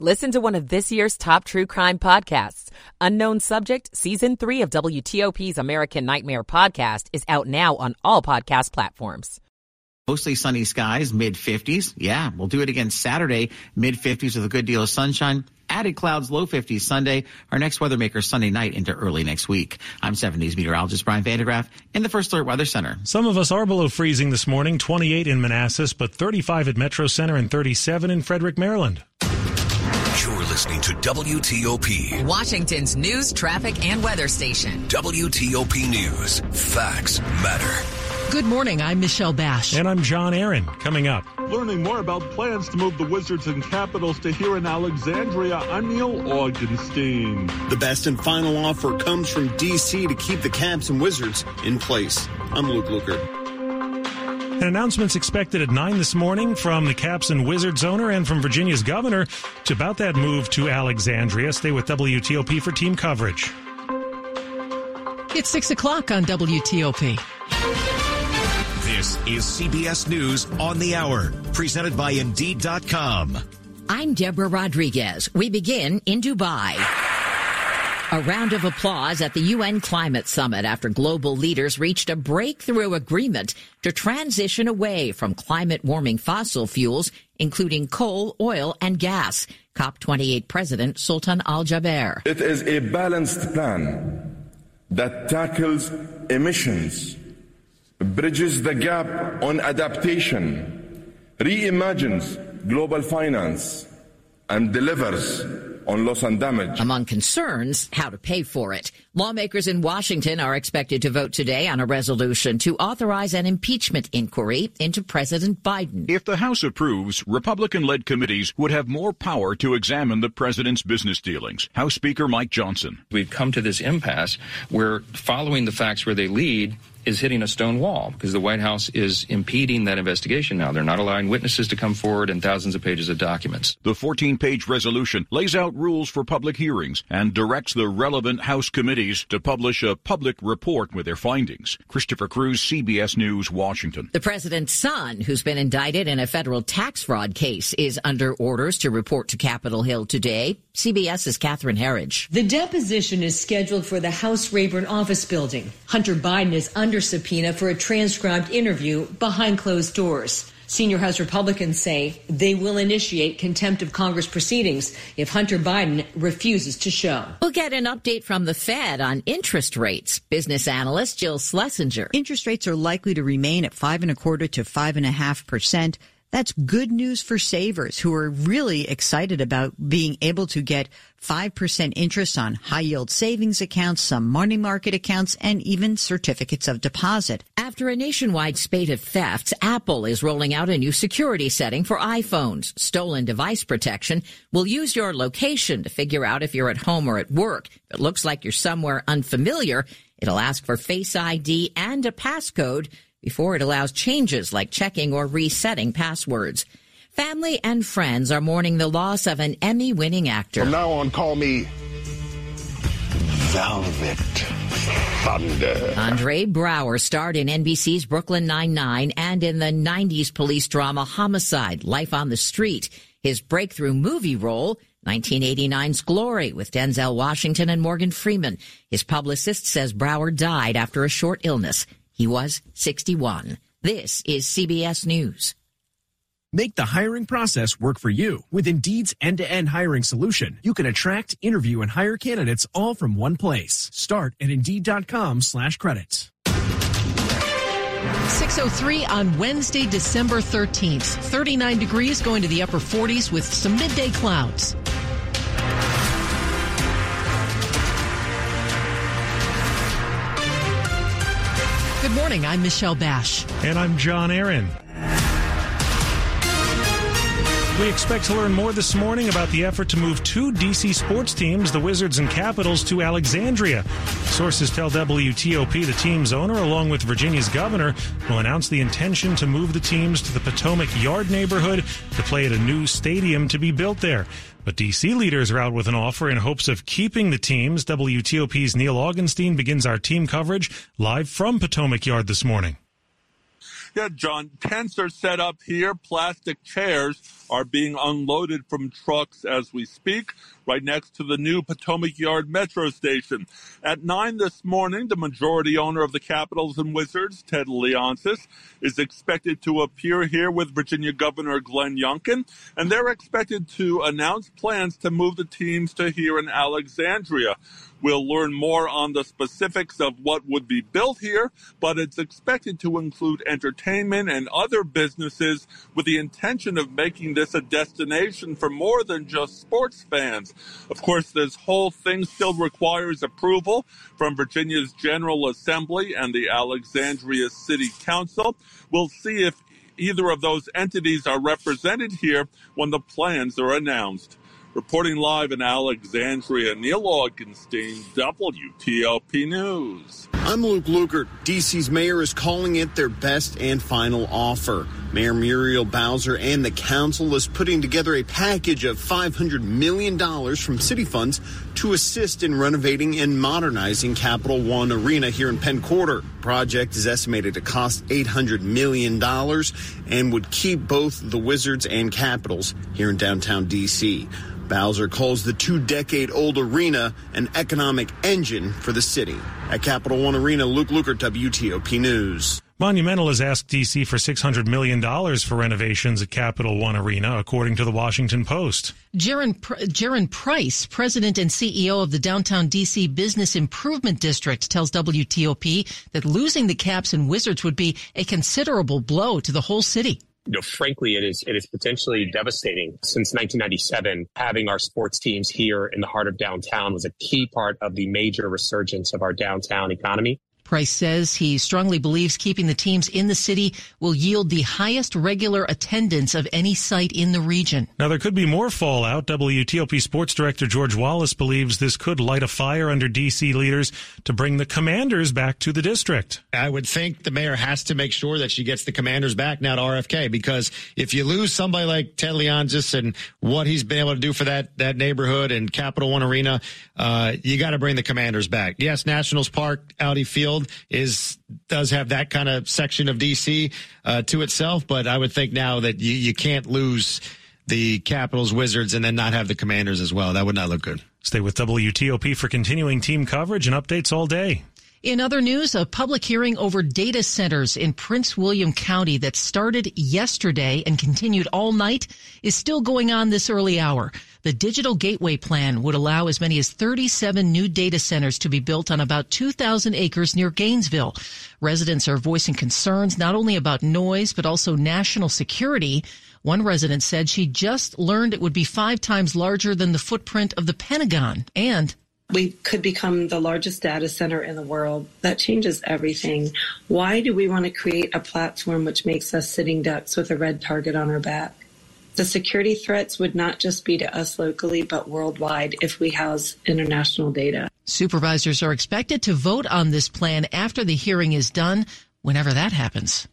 Listen to one of this year's top true crime podcasts. Unknown Subject, Season 3 of WTOP's American Nightmare podcast is out now on all podcast platforms. Mostly sunny skies, mid 50s. Yeah, we'll do it again Saturday, mid 50s with a good deal of sunshine. Added clouds, low 50s Sunday. Our next weather maker Sunday night into early next week. I'm 70s meteorologist Brian van de Graaff in the First Alert Weather Center. Some of us are below freezing this morning, 28 in Manassas, but 35 at Metro Center and 37 in Frederick, Maryland. You're listening to WTOP, Washington's news, traffic, and weather station. WTOP News. Facts matter. Good morning. I'm Michelle Basch. And I'm John Aaron. Coming up. Learning more about plans to move the Wizards and Capitals to here in Alexandria, I'm Neil Augenstein. The best and final offer comes from D.C. to keep the Caps and Wizards in place. I'm Luke Lukert. An announcement's expected at 9 this morning from the Caps and Wizards owner and from Virginia's governor to about that move to Alexandria. Stay with WTOP for team coverage. It's 6 o'clock on WTOP. This is CBS News on the Hour, presented by Indeed.com. I'm Deborah Rodriguez. We begin in Dubai. A round of applause at the UN Climate Summit after global leaders reached a breakthrough agreement to transition away from climate warming fossil fuels, including coal, oil, and gas. COP28 President Sultan Al Jaber. It is a balanced plan that tackles emissions, bridges the gap on adaptation, reimagines global finance, and delivers on loss and damage. Among concerns, how to pay for it. Lawmakers in Washington are expected to vote today on a resolution to authorize an impeachment inquiry into President Biden. If the House approves, Republican-led committees would have more power to examine the president's business dealings. House Speaker Mike Johnson. We've come to this impasse where following the facts where they lead is hitting a stone wall because the White House is impeding that investigation now. They're not allowing witnesses to come forward and thousands of pages of documents. The 14 page resolution lays out rules for public hearings and directs the relevant House committees to publish a public report with their findings. Christopher Cruz, CBS News, Washington. The president's son, who's been indicted in a federal tax fraud case, is under orders to report to Capitol Hill today. CBS's Catherine Herridge. The deposition is scheduled for the House Rayburn office building. Hunter Biden is under subpoena for a transcribed interview behind closed doors. Senior House Republicans say they will initiate contempt of Congress proceedings if Hunter Biden refuses to show. We'll get an update from the Fed on interest rates. Business analyst Jill Schlesinger. Interest rates are likely to remain at five and a quarter to five and a half percent. That's good news for savers who are really excited about being able to get 5% interest on high yield savings accounts, some money market accounts, and even certificates of deposit. After a nationwide spate of thefts, Apple is rolling out a new security setting for iPhones. Stolen device protection will use your location to figure out if you're at home or at work. If it looks like you're somewhere unfamiliar, it'll ask for Face ID and a passcode before it allows changes like checking or resetting passwords. Family and friends are mourning the loss of an Emmy winning actor. From now on, call me Velvet Thunder. Andre Braugher starred in NBC's Brooklyn Nine-Nine and in the 90s police drama Homicide, Life on the Street. His breakthrough movie role 1989's Glory with Denzel Washington and Morgan Freeman. His publicist says Braugher died after a short illness. He was 61. This is CBS News. Make the hiring process work for you. With Indeed's end-to-end hiring solution, you can attract, interview, and hire candidates all from one place. Start at Indeed.com slash credits. 603 on Wednesday, December 13th. 39 degrees going to the upper 40s with some midday clouds. Good morning. I'm Michelle Basch. And I'm John Aaron. We expect to learn more this morning about the effort to move two DC sports teams, the Wizards and Capitals, to Alexandria. Sources tell WTOP the team's owner, along with Virginia's governor, will announce the intention to move the teams to the Potomac Yard neighborhood to play at a new stadium to be built there. But DC leaders are out with an offer in hopes of keeping the teams. WTOP's Neil Augenstein begins our team coverage live from Potomac Yard this morning. Yeah, John, tents are set up here. Plastic chairs are being unloaded from trucks as we speak, right next to the new Potomac Yard Metro Station. At 9 this morning, the majority owner of the Capitals and Wizards, Ted Leonsis, is expected to appear here with Virginia Governor Glenn Youngkin, and they're expected to announce plans to move the teams to here in Alexandria. We'll learn more on the specifics of what would be built here, but it's expected to include entertainment and other businesses with the intention of making this a destination for more than just sports fans. Of course, this whole thing still requires approval from Virginia's General Assembly and the Alexandria City Council. We'll see if either of those entities are represented here when the plans are announced. Reporting live in Alexandria, Neil Augenstein, WTOP News. I'm Luke Lukert. DC's mayor is calling it their best and final offer. Mayor Muriel Bowser and the council is putting together a package of $500 million from city funds to assist in renovating and modernizing Capital One Arena here in Penn Quarter. Project is estimated to cost $800 million and would keep both the Wizards and Capitals here in downtown DC. Bowser calls the two decade old arena an economic engine for the city. At Capital One Arena, Luke Lukert, WTOP News. Monumental has asked D.C. for $600 million for renovations at Capital One Arena, according to the Washington Post. Gerren, Gerren Price, president and CEO of the downtown D.C. Business Improvement District, tells WTOP that losing the Caps and Wizards would be a considerable blow to the whole city you know, frankly, it is it is potentially devastating. Since 1997, having our sports teams here in the heart of downtown was a key part of the major resurgence of our downtown economy. Price says he strongly believes keeping the teams in the city will yield the highest regular attendance of any site in the region. Now, there could be more fallout. WTOP Sports Director George Wallace believes this could light a fire under D.C. leaders to bring the commanders back to the district. I would think the mayor has to make sure that she gets the commanders back now to RFK because if you lose somebody like Ted Leonsis and what he's been able to do for that, that neighborhood and Capital One Arena, uh, you got to bring the commanders back. Yes, Nationals Park, Audi Field Is does have that kind of section of DC uh, to itself, but I would think now that you, you can't lose the Capitals, Wizards, and then not have the Commanders as well. That would not look good. Stay with WTOP for continuing team coverage and updates all day. In other news, a public hearing over data centers in Prince William County that started yesterday and continued all night is still going on this early hour. The Digital Gateway Plan would allow as many as 37 new data centers to be built on about 2,000 acres near Gainesville. Residents are voicing concerns not only about noise, but also national security. One resident said she just learned it would be five times larger than the footprint of the Pentagon and we could become the largest data center in the world. That changes everything. Why do we want to create a platform which makes us sitting ducks with a red target on our back? The security threats would not just be to us locally, but worldwide if we house international data. Supervisors are expected to vote on this plan after the hearing is done, whenever that happens.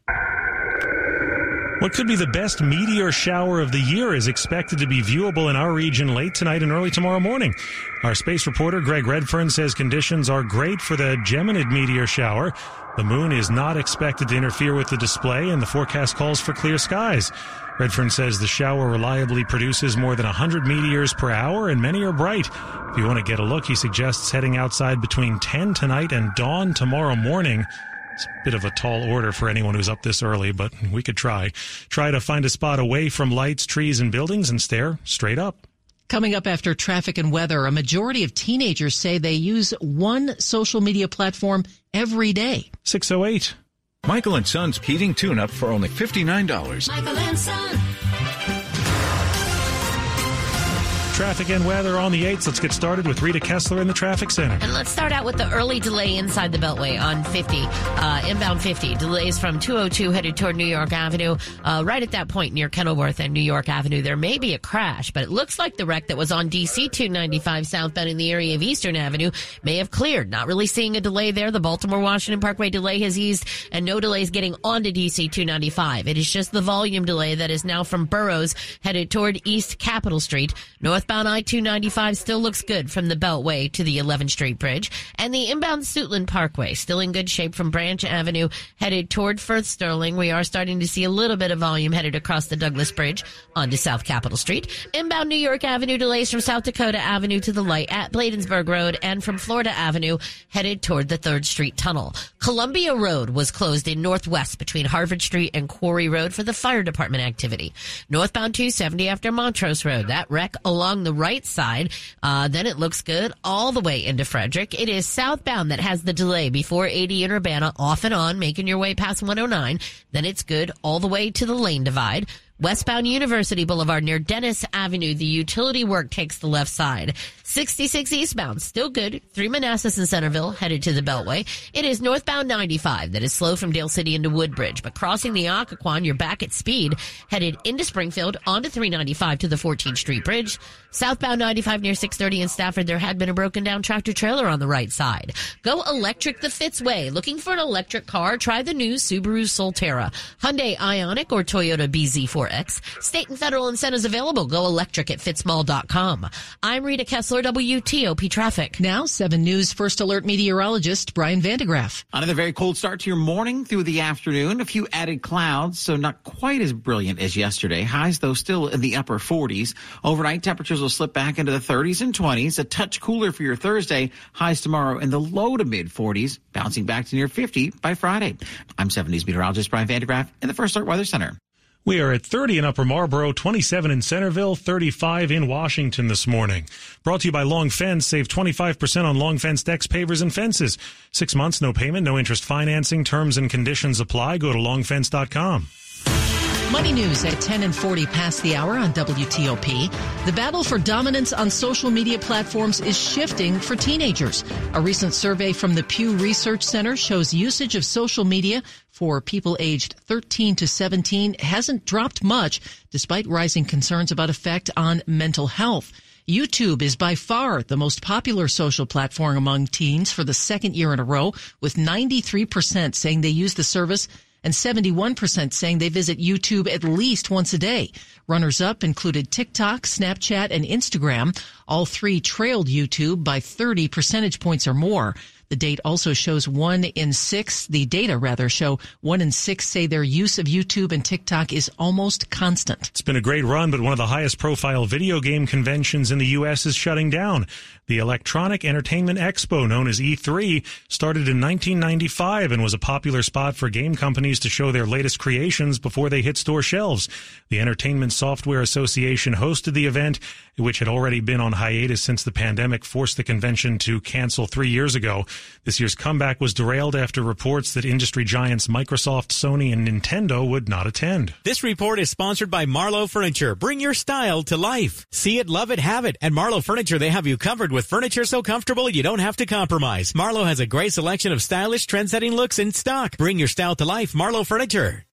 What could be the best meteor shower of the year is expected to be viewable in our region late tonight and early tomorrow morning. Our space reporter Greg Redfern says conditions are great for the Geminid meteor shower. The moon is not expected to interfere with the display and the forecast calls for clear skies. Redfern says the shower reliably produces more than 100 meteors per hour and many are bright. If you want to get a look, he suggests heading outside between 10 tonight and dawn tomorrow morning. It's a bit of a tall order for anyone who's up this early, but we could try. Try to find a spot away from lights, trees, and buildings and stare straight up. Coming up after traffic and weather, a majority of teenagers say they use one social media platform every day. 608. Michael and Son's heating tune up for only $59. Michael and Son. Traffic and weather on the 8th. Let's get started with Rita Kessler in the traffic center. And let's start out with the early delay inside the Beltway on 50, uh, inbound 50. Delays from 202 headed toward New York Avenue. Uh, right at that point near Kenilworth and New York Avenue, there may be a crash, but it looks like the wreck that was on DC 295 southbound in the area of Eastern Avenue may have cleared. Not really seeing a delay there. The Baltimore Washington Parkway delay has eased and no delays getting onto DC 295. It is just the volume delay that is now from Burroughs headed toward East Capitol Street. North Northbound I-295 still looks good from the Beltway to the 11th Street Bridge. And the inbound Suitland Parkway still in good shape from Branch Avenue headed toward Firth Sterling. We are starting to see a little bit of volume headed across the Douglass Bridge onto South Capitol Street. Inbound New York Avenue delays from South Dakota Avenue to the light at Bladensburg Road and from Florida Avenue headed toward the 3rd Street Tunnel. Columbia Road was closed in northwest between Harvard Street and Quarry Road for the fire department activity. Northbound 270 after Montrose Road. That wreck along the right side. Uh, then it looks good all the way into Frederick. It is southbound that has the delay before 80 in Urbana off and on, making your way past 109. Then it's good all the way to the lane divide. Westbound University Boulevard near Dennis Avenue, the utility work takes the left side. 66 eastbound, still good, through Manassas and Centreville, headed to the Beltway. It is northbound 95 that is slow from Dale City into Woodbridge, but crossing the Occoquan, you're back at speed, headed into Springfield, onto 395 to the 14th Street Bridge. Southbound 95 near 630 in Stafford, there had been a broken down tractor trailer on the right side. Go electric the Fitzway. Looking for an electric car? Try the new Subaru Solterra, Hyundai Ioniq, or Toyota BZ4X. State and federal incentives available. Go electric at fitzmall.com. I'm Rita Kessler, WTOP Traffic. Now, 7 News First Alert meteorologist Brian van de Graaff. Another very cold start to your morning through the afternoon. A few added clouds, so not quite as brilliant as yesterday. Highs, though, still in the upper 40s. Overnight temperatures will slip back into the 30s and 20s. A touch cooler for your Thursday. Highs tomorrow in the low to mid 40s, bouncing back to near 50 by Friday. I'm 70s meteorologist Brian van de Graaff in the First Alert Weather Center. We are at 30 in Upper Marlboro, 27 in Centreville, 35 in Washington this morning. Brought to you by Long Fence. Save 25% on Long Fence decks, pavers, and fences. Six months, no payment, no interest financing. Terms and conditions apply. Go to longfence.com. Money news at 10 and 40 past the hour on WTOP. The battle for dominance on social media platforms is shifting for teenagers. A recent survey from the Pew Research Center shows usage of social media for people aged 13 to 17 hasn't dropped much despite rising concerns about effect on mental health. YouTube is by far the most popular social platform among teens for the second year in a row, with 93% saying they use the service and 71% saying they visit YouTube at least once a day. Runners up included TikTok, Snapchat, and Instagram. All three trailed YouTube by 30 percentage points or more. The date also shows one in six, the data rather show one in six say their use of YouTube and TikTok is almost constant. It's been a great run, but one of the highest profile video game conventions in the U.S. is shutting down. The Electronic Entertainment Expo, known as E3, started in 1995 and was a popular spot for game companies to show their latest creations before they hit store shelves. The Entertainment Software Association hosted the event, which had already been on hiatus since the pandemic forced the convention to cancel three years ago. This year's comeback was derailed after reports that industry giants Microsoft, Sony, and Nintendo would not attend. This report is sponsored by Marlowe Furniture. Bring your style to life. See it, love it, have it. At Marlowe Furniture, they have you covered with furniture so comfortable you don't have to compromise. Marlowe has a great selection of stylish, trend-setting looks in stock. Bring your style to life. Marlowe Furniture.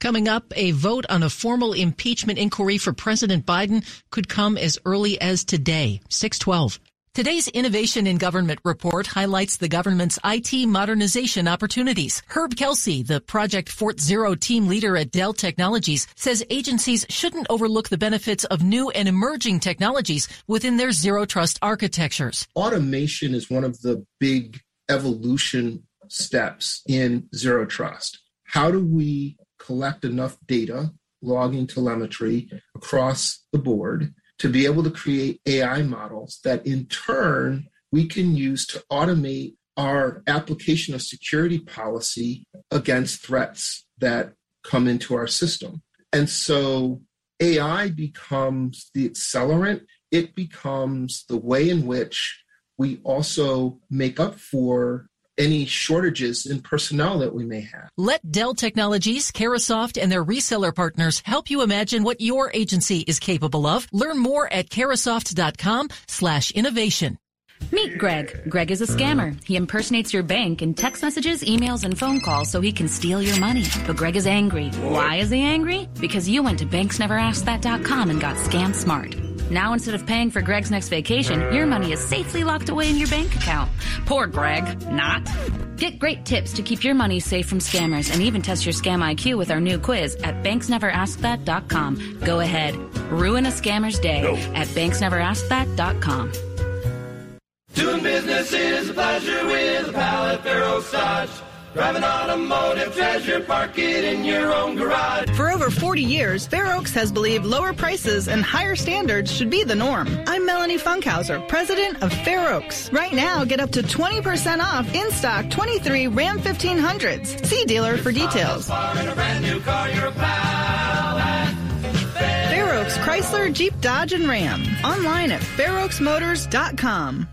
Coming up, a vote on a formal impeachment inquiry for President Biden could come as early as today, 612. Today's Innovation in Government report highlights the government's IT modernization opportunities. Herb Kelsey, the Project Fort Zero team leader at Dell Technologies, says agencies shouldn't overlook the benefits of new and emerging technologies within their zero trust architectures. Automation is one of the big evolution steps in zero trust. How do we collect enough data, logging telemetry across the board to be able to create AI models that in turn we can use to automate our application of security policy against threats that come into our system. And so AI becomes the accelerant, it becomes the way in which we also make up for any shortages in personnel that we may have. Let Dell Technologies, Carahsoft, and their reseller partners help you imagine what your agency is capable of. Learn more at carahsoft.com slash innovation. Meet Greg. Greg is a scammer. He impersonates your bank in text messages, emails, and phone calls so he can steal your money. But Greg is angry. Why is he angry? Because you went to banksneveraskthat.com and got scam smart. Now, instead of paying for Greg's next vacation, your money is safely locked away in your bank account. Poor Greg. Not. Get great tips to keep your money safe from scammers and even test your scam IQ with our new quiz at banksneveraskthat.com. Go ahead, ruin a scammer's day no. at banksneveraskthat.com. Doing business is a pleasure with a pal at Fair Oaks Dodge. Drive an automotive treasure, park it in your own garage. For over 40 years, Fair Oaks has believed lower prices and higher standards should be the norm. I'm Melanie Funkhauser, president of Fair Oaks. Right now, get up to 20% off in stock 23 Ram 1500s. See dealer for details. Fair Oaks Chrysler, Jeep, Dodge, and Ram. Online at fairoaksmotors.com.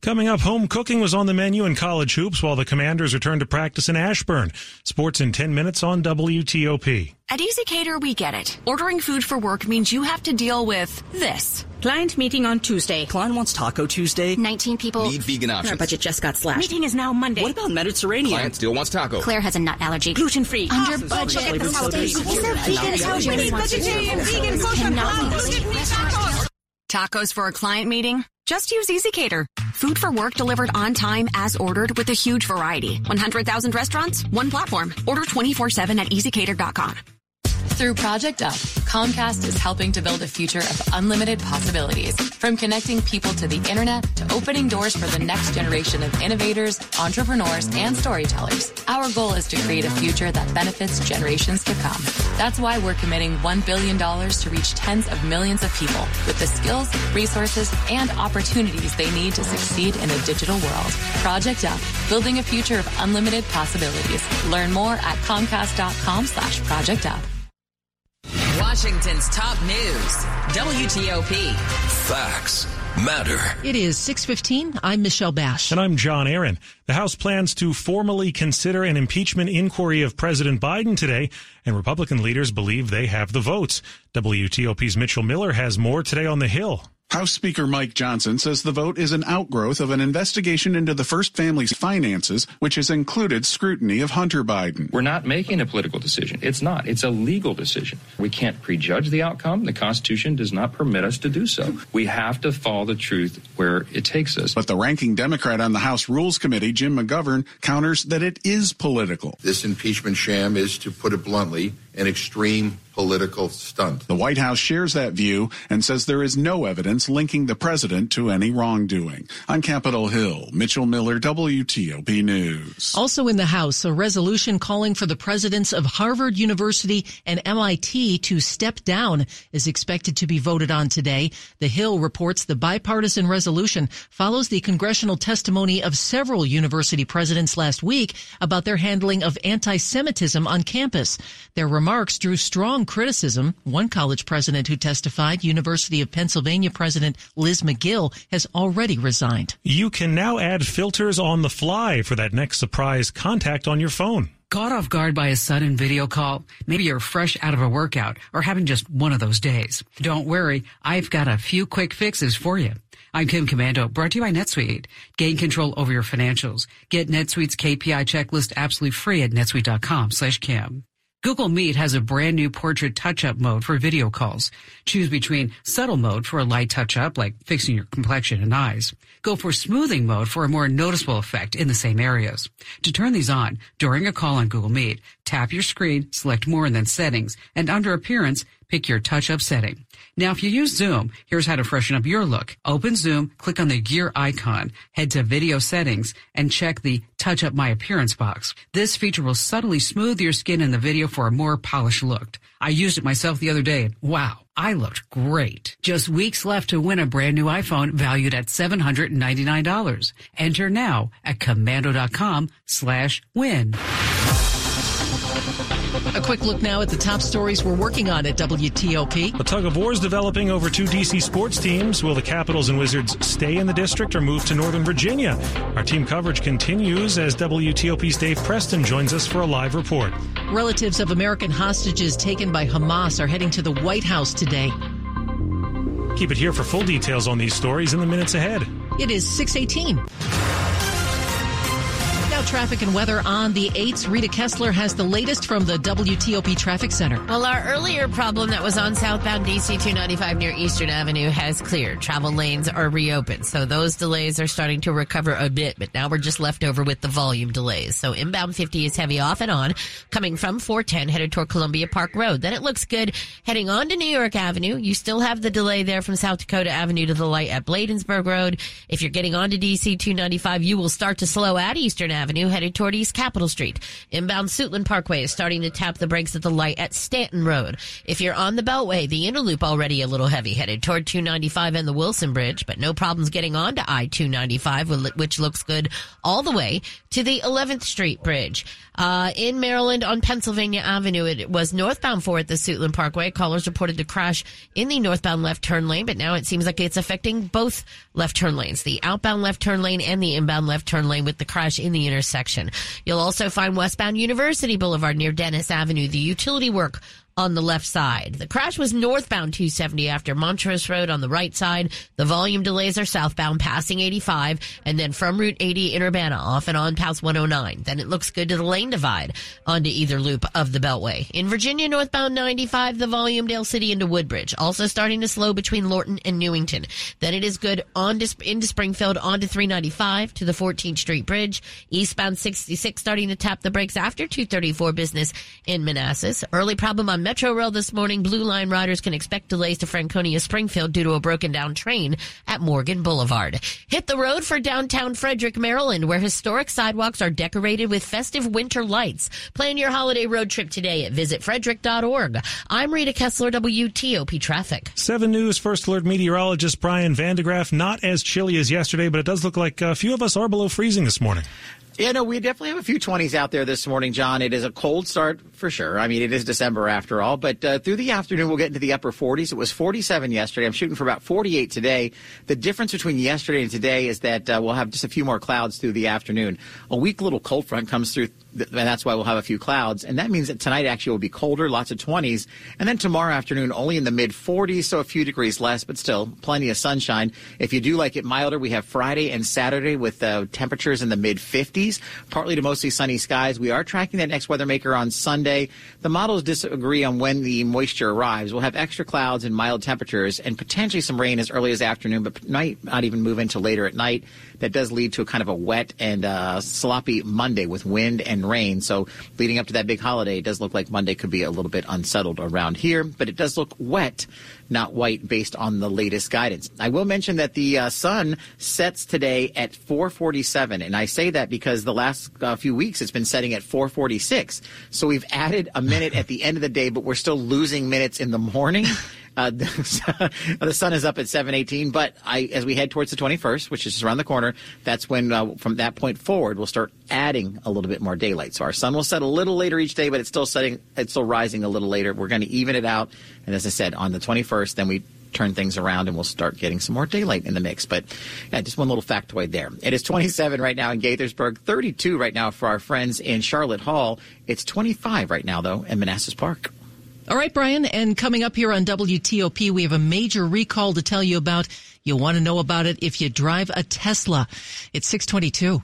Coming up, home cooking was on the menu in college hoops while the Commanders returned to practice in Ashburn. Sports in 10 minutes on WTOP. At ezCater, we get it. Ordering food for work means you have to deal with this. Client meeting on Tuesday. Client wants Taco Tuesday. 19 people. Need vegan options. Our budget just got slashed. Meeting is now Monday. What about Mediterranean? Client still wants taco. Claire has a nut allergy. Gluten free. Under awesome. budget. Vegetarian, vegan, vegan, Tacos for a client meeting? Just use ezCater. Food for work delivered on time as ordered with a huge variety. 100,000 restaurants, one platform. Order 24-7 at ezcater.com. Through Project Up, Comcast is helping to build a future of unlimited possibilities. From connecting people to the internet to opening doors for the next generation of innovators, entrepreneurs, and storytellers. Our goal is to create a future that benefits generations to come. That's why we're committing $1 billion to reach tens of millions of people with the skills, resources, and opportunities they need to succeed in a digital world. Project Up, building a future of unlimited possibilities. Learn more at comcast.com slash project up. Washington's top news, WTOP. Facts matter. It is 6:15. I'm Michelle Basch. And I'm John Aaron. The House plans to formally consider an impeachment inquiry of President Biden today, and Republican leaders believe they have the votes. WTOP's Mitchell Miller has more today on the Hill. House Speaker Mike Johnson says the vote is an outgrowth of an investigation into the first family's finances, which has included scrutiny of Hunter Biden. We're not making a political decision. It's not. It's a legal decision. We can't prejudge the outcome. The Constitution does not permit us to do so. We have to follow the truth where it takes us. But the ranking Democrat on the House Rules Committee, Jim McGovern, counters that it is political. This impeachment sham is, to put it bluntly, an extreme political stunt. The White House shares that view and says there is no evidence linking the president to any wrongdoing. On Capitol Hill, Mitchell Miller, WTOP News. Also in the House, a resolution calling for the presidents of Harvard University and MIT to step down is expected to be voted on today. The Hill reports the bipartisan resolution follows the congressional testimony of several university presidents last week about their handling of anti-Semitism on campus. Their remarks drew strong criticism. One college president who testified, University of Pennsylvania President Liz Magill, has already resigned. You can now add filters on the fly for that next surprise contact on your phone. Caught off guard by a sudden video call? Maybe you're fresh out of a workout or having just one of those days. Don't worry, I've got a few quick fixes for you. I'm Kim Komando, brought to you by NetSuite. Gain control over your financials. Get NetSuite's KPI checklist absolutely free at netsuite.com slash Kim. Google Meet has a brand new portrait touch-up mode for video calls. Choose between subtle mode for a light touch-up, like fixing your complexion and eyes. Go for smoothing mode for a more noticeable effect in the same areas. To turn these on, during a call on Google Meet, tap your screen, select more and then settings, and under appearance, pick your touch-up setting. Now, if you use Zoom, here's how to freshen up your look. Open Zoom, click on the gear icon, head to video settings, and check the touch up my appearance box. This feature will subtly smooth your skin in the video for a more polished look. I used it myself the other day and wow, I looked great. Just weeks left to win a brand new iPhone valued at $799. Enter now at komando.com slash win. A quick look now at the top stories we're working on at WTOP. A tug of war is developing over two DC sports teams. Will the Capitals and Wizards stay in the district or move to Northern Virginia? Our team coverage continues as WTOP's Dave Preston joins us for a live report. Relatives of American hostages taken by Hamas are heading to the White House today. Keep it here for full details on these stories in the minutes ahead. It is 618. Traffic and weather on the 8s. Rita Kessler has the latest from the WTOP Traffic Center. Well, our earlier problem that was on southbound DC 295 near Eastern Avenue has cleared. Travel lanes are reopened. So those delays are starting to recover a bit, but now we're just left over with the volume delays. So inbound 50 is heavy off and on coming from 410 headed toward Columbia Park Road. Then it looks good heading on to New York Avenue. You still have the delay there from South Dakota Avenue to the light at Bladensburg Road. If you're getting on to DC 295, you will start to slow at Eastern Avenue headed toward East Capitol Street. Inbound Suitland Parkway is starting to tap the brakes at the light at Stanton Road. If you're on the Beltway, the Inner Loop already a little heavy headed toward 295 and the Wilson Bridge, but no problems getting on to I-295, which looks good all the way to the 11th Street Bridge. Uh, in Maryland on Pennsylvania Avenue, it was northbound for at the Suitland Parkway. Callers reported to crash in the northbound left turn lane, but now it seems like it's affecting both left turn lanes, the outbound left turn lane and the inbound left turn lane with the crash in the intersection. You'll also find westbound University Boulevard near Dennis Avenue, the utility work on the left side. The crash was northbound 270 after Montrose Road on the right side. The volume delays are southbound passing 85 and then from Route 80 in Urbana off and on past 109. Then it looks good to the lane divide onto either loop of the Beltway. In Virginia, northbound 95, the volume Dale City into Woodbridge. Also starting to slow between Lorton and Newington. Then it is good on to, into Springfield onto 395 to the 14th Street Bridge. Eastbound 66 starting to tap the brakes after 234 business in Manassas. Early problem on Metro Rail this morning, Blue Line riders can expect delays to Franconia Springfield due to a broken down train at Morgan Boulevard. Hit the road for downtown Frederick, Maryland, where historic sidewalks are decorated with festive winter lights. Plan your holiday road trip today at visitfrederick.org. I'm Rita Kessler, WTOP Traffic. 7 News First Alert meteorologist Brian van de Graaff. Not as chilly as yesterday, but it does look like a few of us are below freezing this morning. Yeah, no, we definitely have a few 20s out there this morning, John. It is a cold start for sure. I mean, it is December after all, but uh, through the afternoon, we'll get into the upper 40s. It was 47 yesterday. I'm shooting for about 48 today. The difference between yesterday and today is that uh, we'll have just a few more clouds through the afternoon. A weak little cold front comes through and that's why we'll have a few clouds. And that means that tonight actually will be colder, lots of 20s. And then tomorrow afternoon, only in the mid 40s, so a few degrees less, but still plenty of sunshine. If you do like it milder, we have Friday and Saturday with uh, temperatures in the mid 50s, partly to mostly sunny skies. We are tracking that next weather maker on Sunday. The models disagree on when the moisture arrives. We'll have extra clouds and mild temperatures and potentially some rain as early as afternoon, but might not even move into later at night. That does lead to a kind of a wet and uh, sloppy Monday with wind and rain. So leading up to that big holiday, it does look like Monday could be a little bit unsettled around here, but it does look wet, not white based on the latest guidance. I will mention that the uh, sun sets today at 447, and I say that because the last uh, few weeks it's been setting at 446. So we've added a minute at the end of the day, but we're still losing minutes in the morning. Uh, the sun is up at 7:18, but I, as we head towards the 21st, which is just around the corner, that's when uh, from that point forward we'll start adding a little bit more daylight. So our sun will set a little later each day, but it's still setting, it's still rising a little later. We're going to even it out, and as I said, on the 21st, then we turn things around and we'll start getting some more daylight in the mix. But yeah, just one little factoid there. It is 27 right now in Gaithersburg, 32 right now for our friends in Charlotte Hall. It's 25 right now though in Manassas Park. All right, Brian. And coming up here on WTOP, we have a major recall to tell you about. You'll want to know about it if you drive a Tesla. It's 622.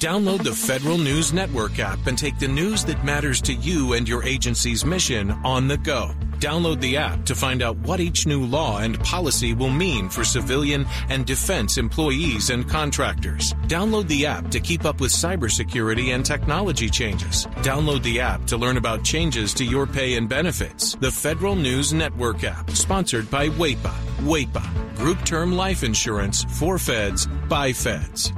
Download the Federal News Network app and take the news that matters to you and your agency's mission on the go. Download the app to find out what each new law and policy will mean for civilian and defense employees and contractors. Download the app to keep up with cybersecurity and technology changes. Download the app to learn about changes to your pay and benefits. The Federal News Network app, sponsored by WAEPA. WAEPA, Group Term Life Insurance for Feds by Feds.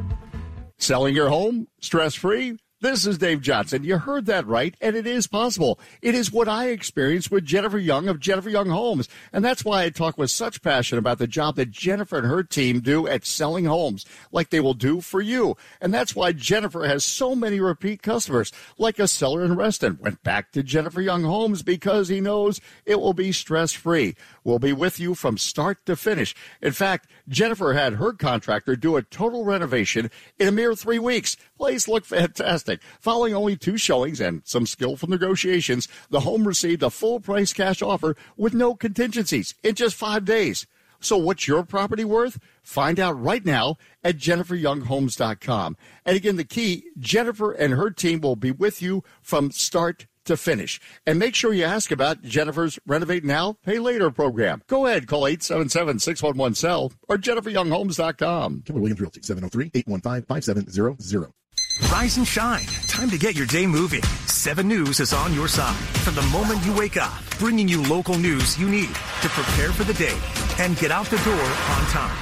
Selling your home stress free? This is Dave Johnson. You heard that right, and it is possible. It is what I experienced with Jennifer Young of Jennifer Young Homes, and that's why I talk with such passion about the job that Jennifer and her team do at selling homes, like they will do for you. And that's why Jennifer has so many repeat customers, like a seller in Reston went back to Jennifer Young Homes because he knows it will be stress free. We'll be with you from start to finish. In fact, Jennifer had her contractor do a total renovation in a mere three weeks. Place looked fantastic. Following only two showings and some skillful negotiations, the home received a full price cash offer with no contingencies in just five days. So what's your property worth? Find out right now at jenniferyounghomes.com. And again, the key, Jennifer and her team will be with you from start to finish. And make sure you ask about Jennifer's Renovate Now, Pay Later program. Go ahead, call 877-611-SELL or jenniferyounghomes.com. Keller Williams Realty, 703-815-5700. Rise and shine. Time to get your day moving. 7 News is on your side from the moment you wake up, bringing you local news you need to prepare for the day and get out the door on time.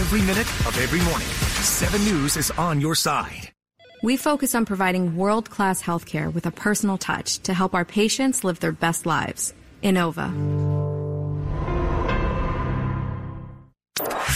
Every minute of every morning, 7 News is on your side. We focus on providing world class healthcare with a personal touch to help our patients live their best lives. Inova.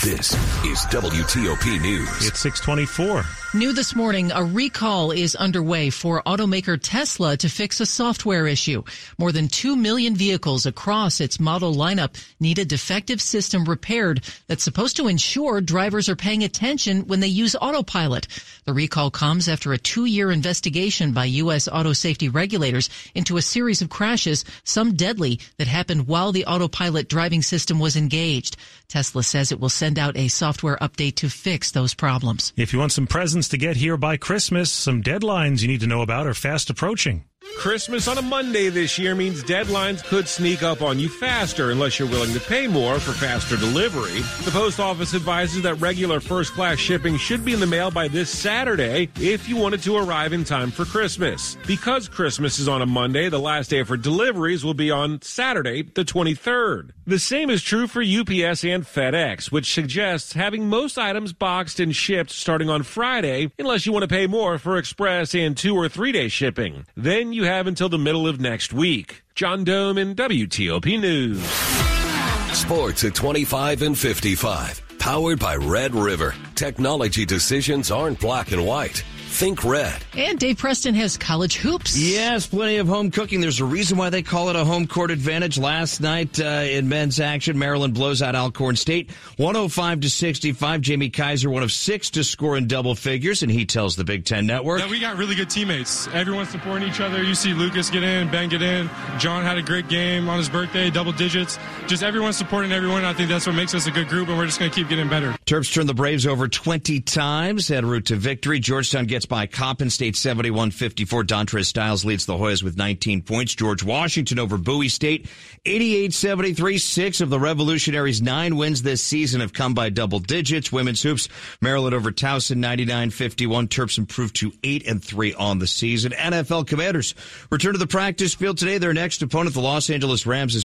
This is WTOP News. It's 624. New this morning, a recall is underway for automaker Tesla to fix a software issue. More than 2 million vehicles across its model lineup need a defective system repaired that's supposed to ensure drivers are paying attention when they use autopilot. The recall comes after a two-year investigation by U.S. auto safety regulators into a series of crashes, some deadly, that happened while the autopilot driving system was engaged. Tesla says it will send out a software update to fix those problems. If you want some presents to get here by Christmas, some deadlines you need to know about are fast approaching. Christmas on a Monday this year means deadlines could sneak up on you faster unless you're willing to pay more for faster delivery. The post office advises that regular first class shipping should be in the mail by this Saturday if you wanted to arrive in time for Christmas. Because Christmas is on a Monday, the last day for deliveries will be on Saturday, the 23rd. The same is true for UPS and FedEx, which suggests having most items boxed and shipped starting on Friday unless you want to pay more for express and two or three day shipping. Then you have until the middle of next week. John Domen WTOP News. Sports at 25 and 55. Powered by Red River. Technology decisions aren't black and white. Think red. And Dave Preston has college hoops. Yes, plenty of home cooking. There's a reason why they call it a home court advantage. Last night uh, in men's action, Maryland blows out Alcorn State 105 to 65. Jamie Kaiser, one of six to score in double figures, and he tells the Big Ten Network. That we got really good teammates. Everyone's supporting each other. You see Lucas get in, Ben get in. John had a great game on his birthday, double digits. Just everyone supporting everyone. I think that's what makes us a good group, and we're just going to keep getting better. Terps turn the Braves over 20 times, en route to victory. Georgetown gets by Coppin State 71-54. Dontrez Styles leads the Hoyas with 19 points. George Washington over Bowie State 88-73. Six of the Revolutionaries' nine wins this season have come by double digits. Women's hoops, Maryland over Towson 99-51. Terps improved to 8 and 3 on the season. NFL Commanders return to the practice field today. Their next opponent, the Los Angeles Rams, is